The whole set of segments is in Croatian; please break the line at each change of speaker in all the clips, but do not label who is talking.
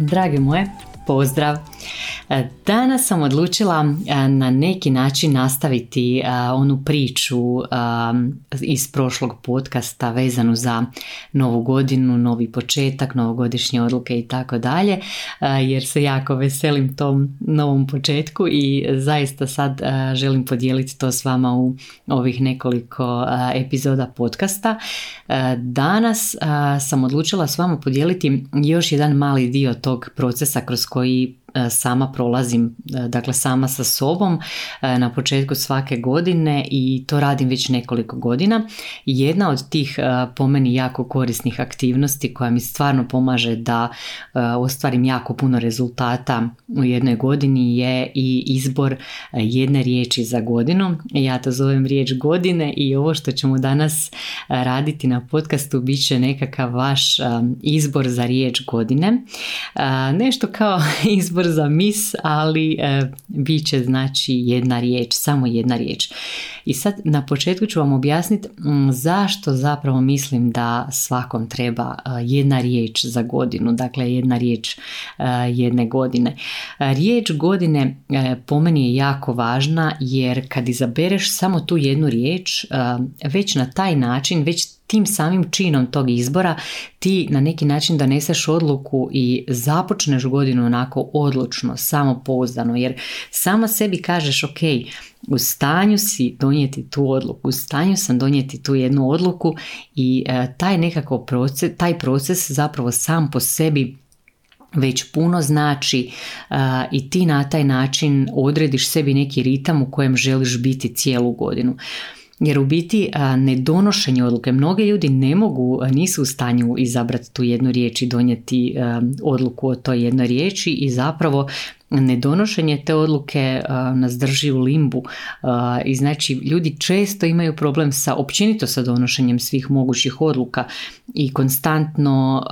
Drage moje, pozdrav! E, danas sam odlučila e, na neki način nastaviti e, onu priču iz prošlog podcasta vezanu za novu godinu, novi početak, novogodišnje odluke i tako dalje, jer se jako veselim tom novom početku i zaista sad želim podijeliti to s vama u ovih nekoliko epizoda podcasta. Danas sam odlučila s vama podijeliti još jedan mali dio tog procesa kroz koji sama prolazim, e, dakle sama sa sobom e, na početku svake godine i to radim već nekoliko godina. Jedna od tih po meni jako korisnih aktivnosti koja mi stvarno pomaže da ostvarim jako puno rezultata u jednoj godini je i izbor jedne riječi za godinu. Ja to zovem riječ godine i ovo što ćemo danas raditi na podcastu bit će nekakav vaš izbor za riječ godine. Nešto kao izbor za mis, ali e, bit će znači jedna riječ, samo jedna riječ. I sad na početku ću vam objasniti zašto zapravo mislim da svakom treba e, jedna riječ za godinu, dakle jedna riječ e, jedne godine. Riječ godine po meni je jako važna jer kad izabereš samo tu jednu riječ, već na taj način, već tim samim činom tog izbora ti na neki način doneseš odluku i započneš godinu onako odlučno, samopouzdano jer sama sebi kažeš ok, u stanju si donijeti tu odluku, u stanju sam donijeti tu jednu odluku i e, taj nekako proces, taj proces zapravo sam po sebi već puno znači e, i ti na taj način odrediš sebi neki ritam u kojem želiš biti cijelu godinu. Jer u biti nedonošenje odluke, mnoge ljudi ne mogu, nisu u stanju izabrati tu jednu riječ i donijeti odluku o toj jednoj riječi i zapravo nedonošenje te odluke nas drži u limbu. I znači ljudi često imaju problem sa općenito sa donošenjem svih mogućih odluka i konstantno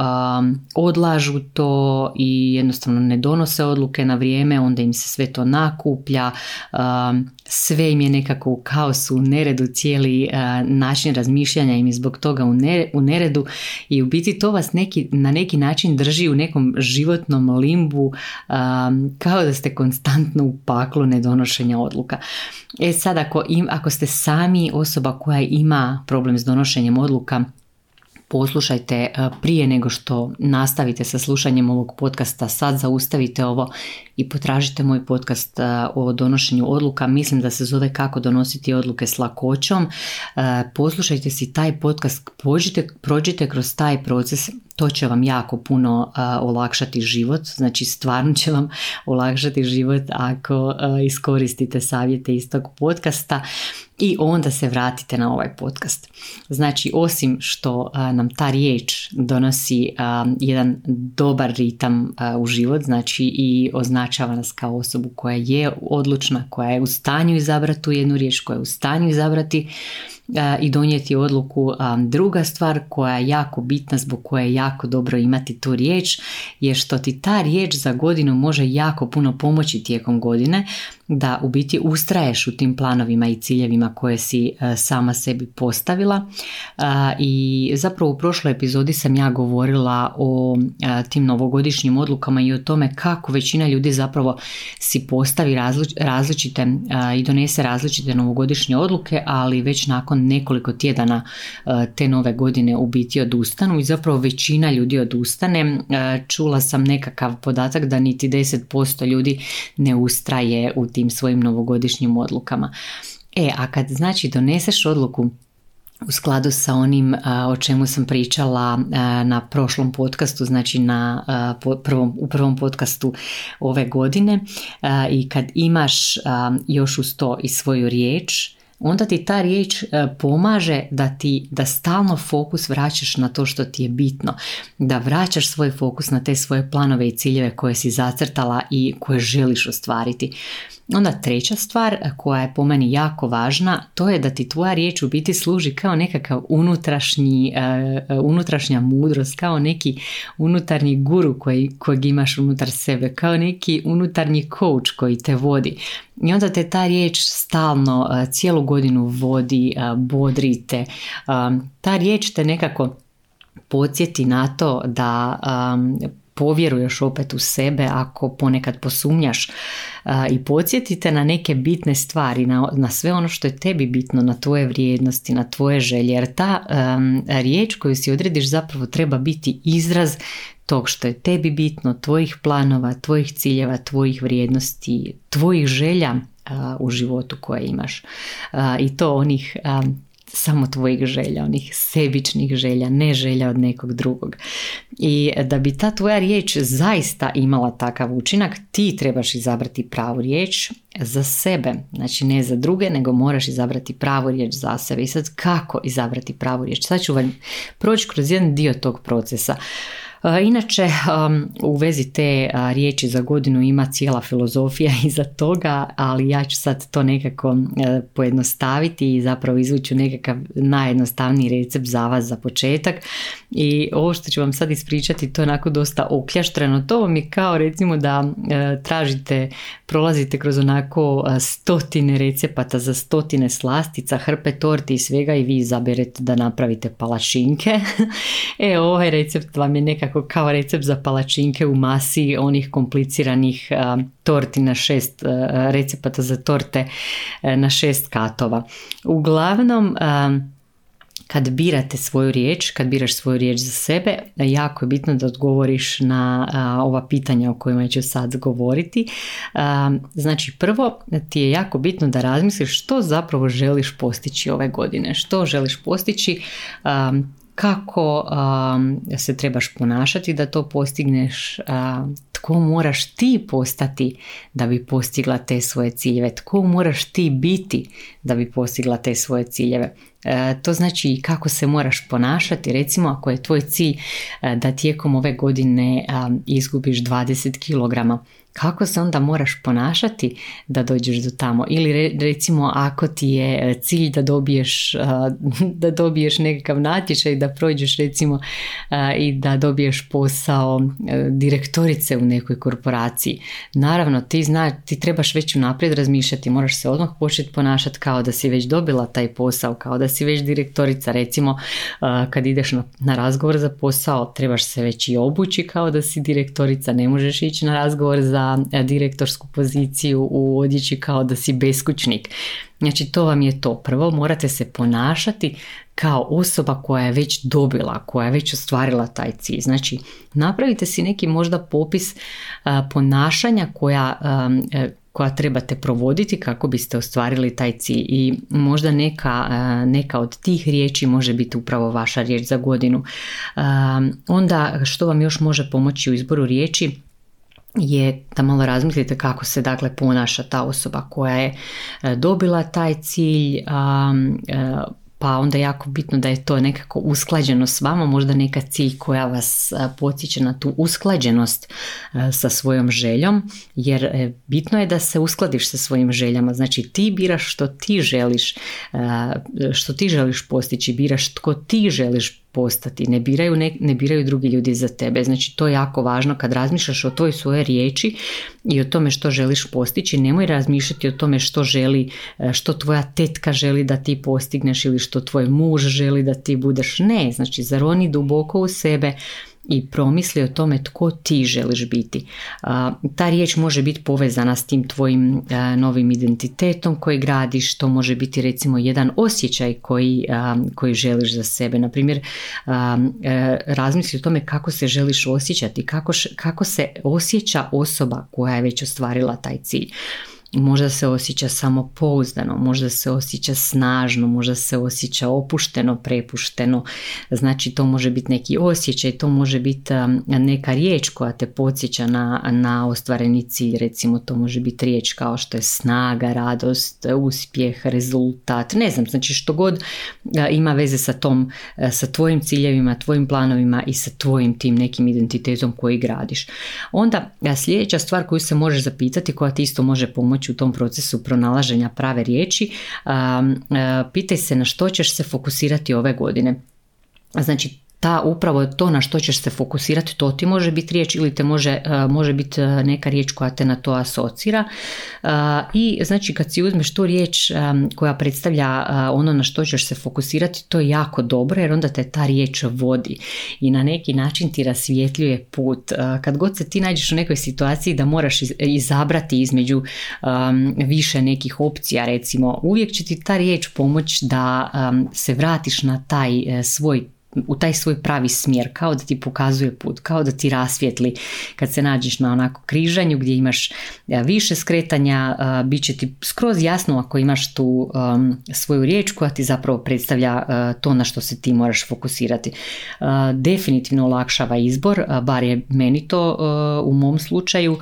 odlažu to i jednostavno ne donose odluke na vrijeme, onda im se sve to nakuplja, sve im je nekako u kaosu, u neredu, cijeli način razmišljanja im je zbog toga u neredu i u biti to vas neki, na neki način drži u nekom životnom limbu kao da ste konstantno u paklu nedonošenja odluka. E sad ako, im, ako ste sami osoba koja ima problem s donošenjem odluka, poslušajte e, prije nego što nastavite sa slušanjem ovog podcasta, sad zaustavite ovo i potražite moj podcast e, o donošenju odluka. Mislim da se zove kako donositi odluke s lakoćom. E, poslušajte si taj podcast, pođite, prođite kroz taj proces, to će vam jako puno olakšati život, znači stvarno će vam olakšati život ako iskoristite savjete iz tog podcasta i onda se vratite na ovaj podcast. Znači, osim što nam ta riječ donosi jedan dobar ritam u život, znači i označava nas kao osobu koja je odlučna, koja je u stanju izabrati tu jednu riječ, koja je u stanju izabrati i donijeti odluku. Druga stvar koja je jako bitna zbog koje je jako dobro imati tu riječ je što ti ta riječ za godinu može jako puno pomoći tijekom godine da u biti ustraješ u tim planovima i ciljevima koje si sama sebi postavila i zapravo u prošloj epizodi sam ja govorila o tim novogodišnjim odlukama i o tome kako većina ljudi zapravo si postavi različite i donese različite novogodišnje odluke ali već nakon nekoliko tjedana e, te nove godine u biti odustanu i zapravo većina ljudi odustane. E, čula sam nekakav podatak da niti 10% ljudi ne ustraje u svojim novogodišnjim odlukama. E, a kad znači doneseš odluku u skladu sa onim o čemu sam pričala na prošlom podcastu, znači na prvom, u prvom podcastu ove godine i kad imaš još uz to i svoju riječ, onda ti ta riječ pomaže da ti da stalno fokus vraćaš na to što ti je bitno, da vraćaš svoj fokus na te svoje planove i ciljeve koje si zacrtala i koje želiš ostvariti. Onda treća stvar koja je po meni jako važna, to je da ti tvoja riječ u biti služi kao nekakav unutrašnji, uh, unutrašnja mudrost, kao neki unutarnji guru koji, kojeg imaš unutar sebe, kao neki unutarnji coach koji te vodi. I onda te ta riječ stalno uh, cijelu godinu vodi, uh, bodrite. Ta riječ te nekako podsjeti na to da um, povjeruješ opet u sebe ako ponekad posumnjaš i podsjetite na neke bitne stvari, na, na sve ono što je tebi bitno, na tvoje vrijednosti, na tvoje želje, jer ta riječ koju si odrediš zapravo treba biti izraz tog što je tebi bitno, tvojih planova, tvojih ciljeva, tvojih vrijednosti, tvojih želja u životu koje imaš. I to onih samo tvojih želja, onih sebičnih želja, ne želja od nekog drugog. I da bi ta tvoja riječ zaista imala takav učinak, ti trebaš izabrati pravu riječ za sebe, znači ne za druge, nego moraš izabrati pravu riječ za sebe. I sad kako izabrati pravu riječ? Sad ću vam proći kroz jedan dio tog procesa. Inače, u vezi te riječi za godinu ima cijela filozofija iza toga, ali ja ću sad to nekako e, pojednostaviti i zapravo izvući nekakav najjednostavniji recept za vas za početak. I ovo što ću vam sad ispričati, to je onako dosta okljaštreno. To vam je kao recimo da e, tražite, prolazite kroz onako stotine recepata za stotine slastica, hrpe torti i svega i vi izaberete da napravite palačinke. e, ovaj recept vam je nekako nekako kao recept za palačinke u masi onih kompliciranih torti na šest recepata za torte na šest katova. Uglavnom kad birate svoju riječ, kad biraš svoju riječ za sebe, jako je bitno da odgovoriš na ova pitanja o kojima ću sad govoriti. Znači prvo ti je jako bitno da razmisliš što zapravo želiš postići ove godine, što želiš postići, kako um, se trebaš ponašati da to postigneš, tko moraš ti postati da bi postigla te svoje ciljeve, tko moraš ti biti da bi postigla te svoje ciljeve. E, to znači kako se moraš ponašati, recimo ako je tvoj cilj e, da tijekom ove godine izgubiš 20 kg, kako se onda moraš ponašati da dođeš do tamo? Ili recimo ako ti je e, cilj da dobiješ da dobiješ nekakav natječaj da prođeš recimo i da dobiješ posao direktorice u nekoj korporaciji. Naravno ti zna, ti trebaš već unaprijed razmišljati moraš se odmah početi ponašati kao da si već dobila taj posao kao da si već direktorica recimo kad ideš na, na razgovor za posao trebaš se već i obući kao da si direktorica ne možeš ići na razgovor za E, direktorsku poziciju u odjeći kao da si beskućnik. Znači to vam je to. Prvo morate se ponašati kao osoba koja je već dobila, koja je već ostvarila taj cilj. Znači napravite si neki možda popis e, ponašanja koja e, koja trebate provoditi kako biste ostvarili taj cilj i možda neka, neka od tih riječi može biti upravo vaša riječ za godinu. Onda što vam još može pomoći u izboru riječi je da malo razmislite kako se dakle ponaša ta osoba koja je e, dobila taj cilj e, pa onda je jako bitno da je to nekako usklađeno s vama, možda neka cilj koja vas podsjeća na tu usklađenost sa svojom željom, jer bitno je da se uskladiš sa svojim željama, znači ti biraš što ti želiš, što ti želiš postići, biraš tko ti želiš postati, ne biraju, ne, ne biraju drugi ljudi za tebe. Znači to je jako važno kad razmišljaš o toj svoje riječi i o tome što želiš postići, nemoj razmišljati o tome što želi, e, što tvoja tetka želi da ti postigneš ili što tvoj muž želi da ti budeš. Ne, znači zaroni duboko u sebe i promisli o tome tko ti želiš biti. Ta riječ može biti povezana s tim tvojim novim identitetom koji gradiš, to može biti recimo jedan osjećaj koji, koji želiš za sebe. Na primjer, e, razmisli o tome kako se želiš osjećati, kako, kako se osjeća osoba koja je već ostvarila taj cilj. Možda se osjeća samopouzdano, možda se osjeća snažno, možda se osjeća opušteno, prepušteno. Znači to može biti neki osjećaj, to može biti neka riječ koja te podsjeća na, na ostvareni cilj. Recimo to može biti riječ kao što je snaga, radost, uspjeh, rezultat. Ne znam, znači što god ima veze sa tom, sa tvojim ciljevima, tvojim planovima i sa tvojim tim nekim identitetom koji gradiš. Onda sljedeća stvar koju se možeš zapitati, koja ti isto može pomoći u tom procesu pronalaženja prave riječi, pitaj se na što ćeš se fokusirati ove godine. Znači, ta upravo to na što ćeš se fokusirati, to ti može biti riječ ili te može, e, može biti e, neka riječ koja te na to asocira. E, I znači kad si uzmeš tu riječ koja predstavlja ono na što ćeš se fokusirati, to je jako dobro jer onda te ta riječ vodi i na neki način ti rasvjetljuje put. Kad god se ti nađeš u nekoj situaciji da moraš izabrati između više nekih opcija, recimo, uvijek će ti ta riječ pomoći da se vratiš na taj svoj u taj svoj pravi smjer, kao da ti pokazuje put, kao da ti rasvjetli kad se nađeš na onako križanju gdje imaš e, više skretanja, e, bit će ti skroz jasno ako imaš tu svoju riječ koja ti zapravo predstavlja e, to na što se ti moraš fokusirati. Definitivno olakšava izbor, bar je meni to u mom slučaju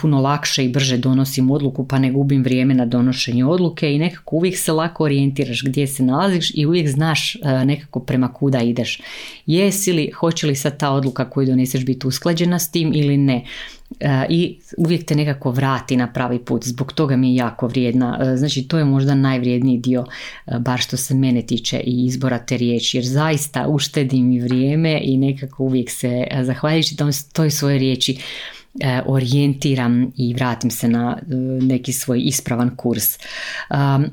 puno lakše i brže donosim odluku pa ne gubim vrijeme na donošenje odluke i nekako uvijek se lako orijentiraš gdje se nalaziš i uvijek znaš nekako prema kuda ideš. Jesi li, hoće li sad ta odluka koju doneseš biti usklađena s tim ili ne? E, I uvijek te nekako vrati na pravi put, zbog toga mi je jako vrijedna. E, znači to je možda najvrijedniji dio, e, bar što se mene tiče i izbora te riječi, jer zaista uštedi mi vrijeme i nekako uvijek se, zahvaljujući toj svojoj riječi, E, orijentiram i vratim se na e, neki svoj ispravan kurs.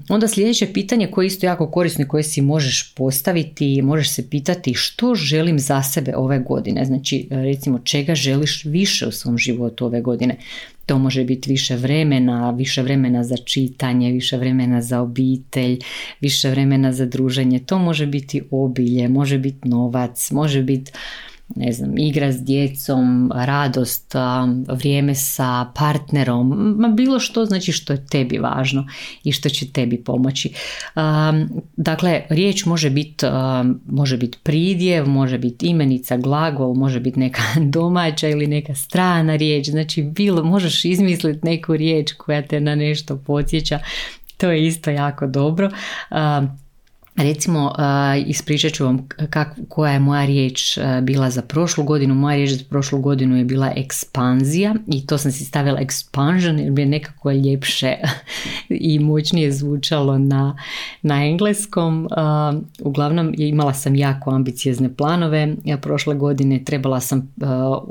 Onda sljedeće pitanje koje je isto jako korisno i koje si možeš postaviti, možeš se pitati što želim za sebe ove godine. Znači recimo čega želiš više u svom životu ove godine. To može biti više vremena, više vremena za čitanje, više vremena za obitelj, više vremena za druženje. To može biti obilje, može biti novac, može biti ne znam, igra s djecom, radost, vrijeme sa partnerom, ma bilo što znači što je tebi važno i što će tebi pomoći. Dakle, riječ može biti može biti pridjev, može biti imenica, glagol, može biti neka domaća ili neka strana riječ, znači bilo, možeš izmisliti neku riječ koja te na nešto podsjeća, to je isto jako dobro. Recimo, ispričat ću vam kak, koja je moja riječ bila za prošlu godinu. Moja riječ za prošlu godinu je bila ekspanzija i to sam si stavila expansion jer bi je nekako ljepše i moćnije zvučalo na, na engleskom. Uglavnom, imala sam jako ambiciozne planove. Ja prošle godine trebala sam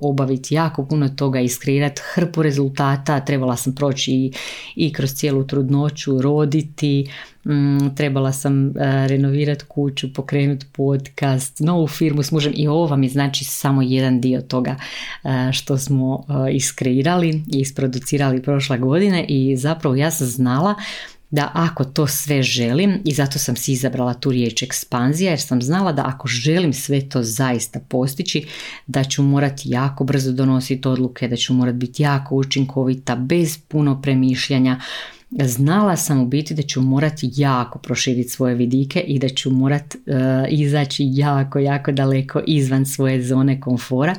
obaviti jako puno toga, iskreirati hrpu rezultata, trebala sam proći i, i kroz cijelu trudnoću, roditi, Mm, trebala sam uh, renovirati kuću, pokrenuti podcast, novu firmu s mužem i ovo vam je znači samo jedan dio toga uh, što smo uh, iskreirali i isproducirali prošle godine i zapravo ja sam znala da ako to sve želim i zato sam si izabrala tu riječ ekspanzija jer sam znala da ako želim sve to zaista postići da ću morati jako brzo donositi odluke, da ću morati biti jako učinkovita bez puno premišljanja znala sam u biti da ću morati jako proširiti svoje vidike i da ću morati uh, izaći jako, jako daleko izvan svoje zone komfora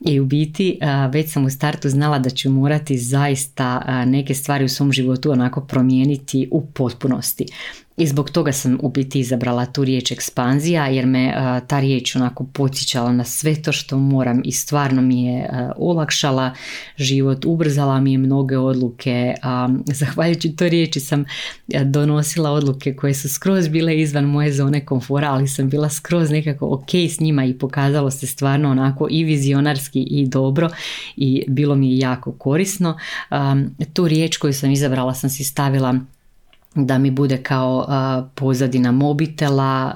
i u biti već sam u startu znala da ću morati zaista neke stvari u svom životu onako promijeniti u potpunosti. I zbog toga sam u biti izabrala tu riječ ekspanzija jer me ta riječ onako podsjećala na sve to što moram i stvarno mi je olakšala život, ubrzala mi je mnoge odluke. Zahvaljujući toj riječi sam donosila odluke koje su skroz bile izvan moje zone komfora, ali sam bila skroz nekako ok s njima i pokazalo se stvarno onako i vizionarski i dobro i bilo mi je jako korisno. Tu riječ koju sam izabrala sam si stavila da mi bude kao pozadina mobitela,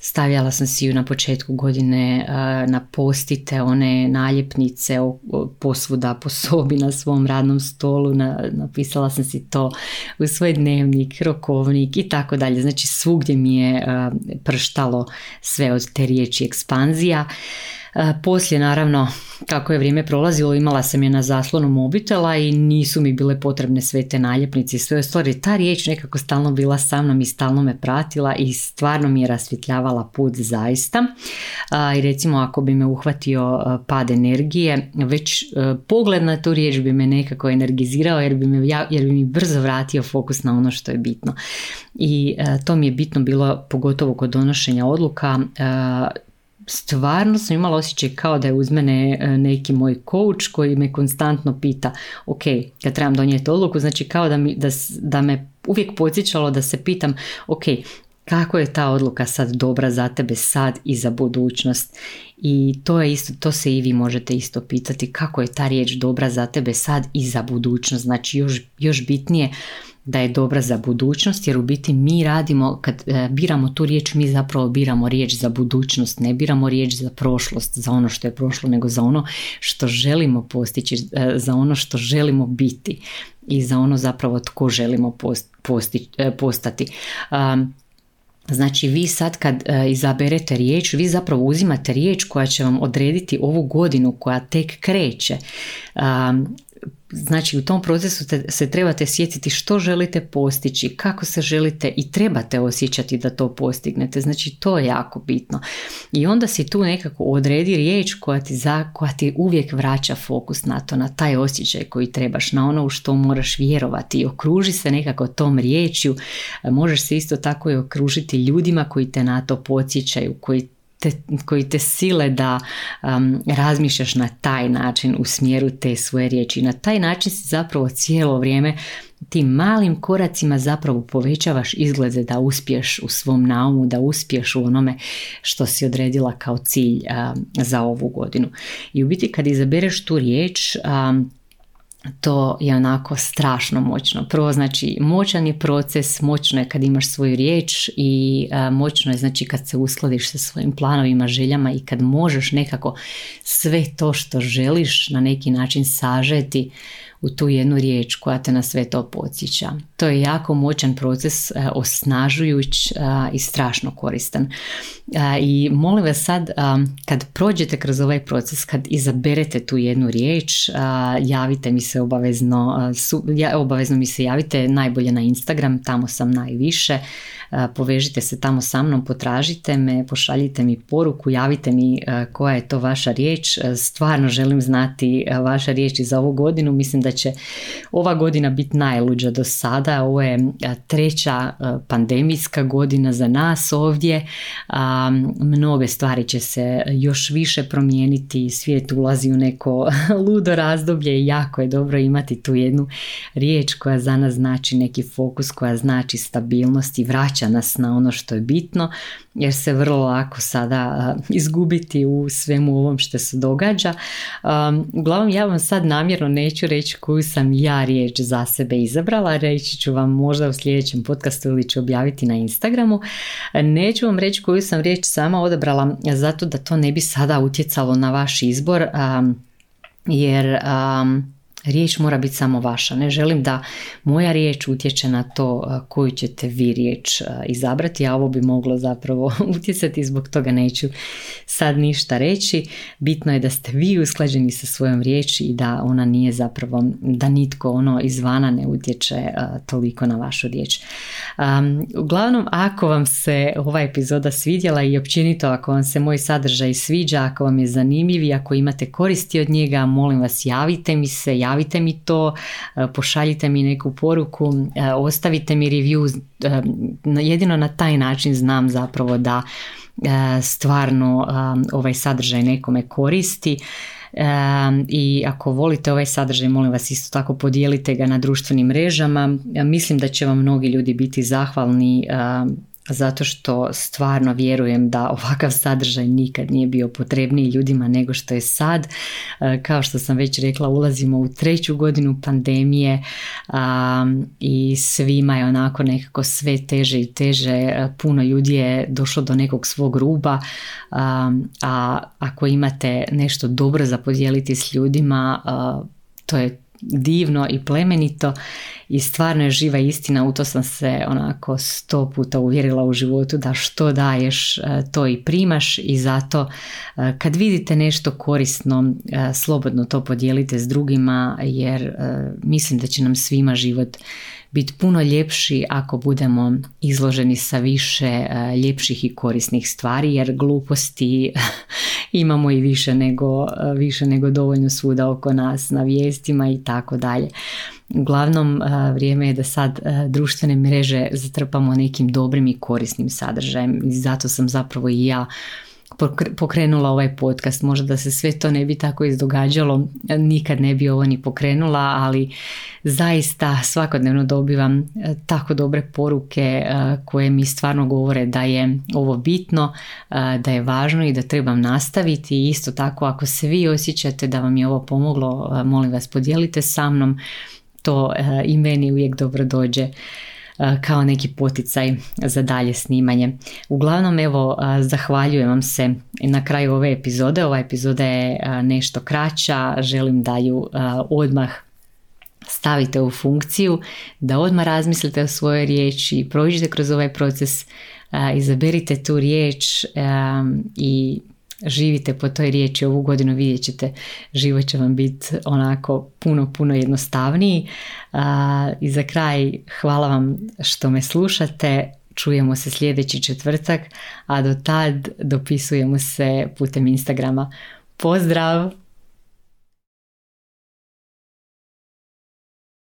stavljala sam si ju na početku godine na postite, one naljepnice posvuda po sobi na svom radnom stolu, napisala sam si to u svoj dnevnik, rokovnik i tako dalje. Znači svugdje mi je prštalo sve od te riječi ekspanzija. Poslije naravno kako je vrijeme prolazilo imala sam je na zaslonu mobitela i nisu mi bile potrebne sve te naljepnice i sve stvari. Ta riječ nekako stalno bila sa mnom i stalno me pratila i stvarno mi je rasvjetljavala put zaista. I recimo ako bi me uhvatio pad energije, već pogled na tu riječ bi me nekako energizirao jer bi, me, jer bi mi brzo vratio fokus na ono što je bitno. I to mi je bitno bilo pogotovo kod donošenja odluka stvarno sam imala osjećaj kao da je uz mene e, neki moj coach koji me konstantno pita ok, kad trebam donijeti odluku, znači kao da, mi, da, da me uvijek podsjećalo da se pitam ok, kako je ta odluka sad dobra za tebe sad i za budućnost? I to je isto, to se i vi možete isto pitati kako je ta riječ dobra za tebe sad i za budućnost, znači još, još bitnije da je dobra za budućnost jer u biti mi radimo, kad e, biramo tu riječ, mi zapravo biramo riječ za budućnost, ne biramo riječ za prošlost, za ono što je prošlo, nego za ono što želimo postići, e, za ono što želimo biti i za ono zapravo tko želimo e, postati. Znači vi sad kad izaberete riječ, vi zapravo uzimate riječ koja će vam odrediti ovu godinu koja tek kreće. Znači u tom procesu te, se trebate sjetiti što želite postići, kako se želite i trebate osjećati da to postignete. Znači to je jako bitno. I onda si tu nekako odredi riječ koja ti, za, koja ti uvijek vraća fokus na to, na taj osjećaj koji trebaš, na ono u što moraš vjerovati i okruži se nekako tom riječju. Možeš se isto tako i okružiti ljudima koji te na to podsjećaju, koji te, koji te sile da um, razmišljaš na taj način u smjeru te svoje riječi. Na taj način si zapravo cijelo vrijeme tim malim koracima zapravo povećavaš izglede da uspješ u svom naumu, da uspješ u onome što si odredila kao cilj um, za ovu godinu. I u biti kad izabereš tu riječ, um, to je onako strašno moćno. Prvo znači moćan je proces, moćno je kad imaš svoju riječ i moćno je znači kad se uskladiš sa svojim planovima, željama i kad možeš nekako sve to što želiš na neki način sažeti u tu jednu riječ koja te na sve to podsjeća. To je jako moćan proces, e, osnažujuć e, i strašno koristan. E, I molim vas sad, kad prođete kroz ovaj proces, kad izaberete tu jednu riječ, javite mi se obavezno, obavezno mi se javite najbolje na Instagram, tamo sam najviše, povežite se tamo sa mnom, potražite me, pošaljite mi poruku, javite mi koja je to vaša riječ, stvarno želim znati vaša riječ za ovu godinu, mislim da će ova godina biti najluđa do sada. Ovo je treća pandemijska godina za nas ovdje. Mnoge stvari će se još više promijeniti. Svijet ulazi u neko ludo razdoblje i jako je dobro imati tu jednu riječ koja za nas znači neki fokus, koja znači stabilnost i vraća nas na ono što je bitno jer se vrlo lako sada izgubiti u svemu ovom što se događa. Uglavnom ja vam sad namjerno neću reći koju sam ja riječ za sebe izabrala, reći ću vam možda u sljedećem podcastu ili ću objaviti na Instagramu. Neću vam reći koju sam riječ sama odabrala zato da to ne bi sada utjecalo na vaš izbor jer riječ mora biti samo vaša. Ne želim da moja riječ utječe na to koju ćete vi riječ izabrati, a ovo bi moglo zapravo utjecati, zbog toga neću sad ništa reći. Bitno je da ste vi usklađeni sa svojom riječi i da ona nije zapravo, da nitko ono izvana ne utječe toliko na vašu riječ. uglavnom, ako vam se ova epizoda svidjela i općenito ako vam se moj sadržaj sviđa, ako vam je zanimljiv i ako imate koristi od njega, molim vas javite mi se, javite javite mi to, e, pošaljite mi neku poruku, e, ostavite mi review, e, jedino na taj način znam zapravo da stvarno ovaj sadržaj nekome koristi. I ako volite ovaj sadržaj, molim vas isto tako podijelite ga na društvenim mrežama. Mislim da će vam mnogi ljudi biti zahvalni zato što stvarno vjerujem da ovakav sadržaj nikad nije bio potrebniji ljudima nego što je sad. E, kao što sam već rekla, ulazimo u treću godinu pandemije i svima je onako nekako sve teže i teže. E, puno ljudi je došlo do nekog svog ruba, a ako imate nešto dobro za podijeliti s ljudima, to je divno i plemenito i stvarno je živa istina, u to sam se onako sto puta uvjerila u životu da što daješ to i primaš i zato kad vidite nešto korisno slobodno to podijelite s drugima jer mislim da će nam svima život biti puno ljepši ako budemo izloženi sa više e, ljepših i korisnih stvari jer gluposti imamo i više nego, e, više nego dovoljno svuda oko nas na vijestima i tako dalje. Uglavnom e, vrijeme je da sad društvene mreže zatrpamo nekim dobrim i korisnim sadržajem i zato sam zapravo i ja pokrenula ovaj podcast. Možda da se sve to ne bi tako izdogađalo, nikad ne bi ovo ni pokrenula, ali zaista svakodnevno dobivam e, tako dobre poruke e, koje mi stvarno govore da je ovo bitno, e, da je važno i da trebam nastaviti. Isto tako ako se vi osjećate da vam je ovo pomoglo, molim vas podijelite sa mnom. To i meni uvijek dobro dođe kao neki poticaj za dalje snimanje. Uglavnom evo zahvaljujem vam se na kraju ove epizode. Ova epizoda je nešto kraća, želim da ju odmah stavite u funkciju, da odmah razmislite o svojoj riječi, prođite kroz ovaj proces, izaberite tu riječ i živite po toj riječi ovu godinu vidjet ćete život će vam biti onako puno puno jednostavniji. I za kraj hvala vam što me slušate. Čujemo se sljedeći četvrtak a do tad dopisujemo se putem Instagrama. Pozdrav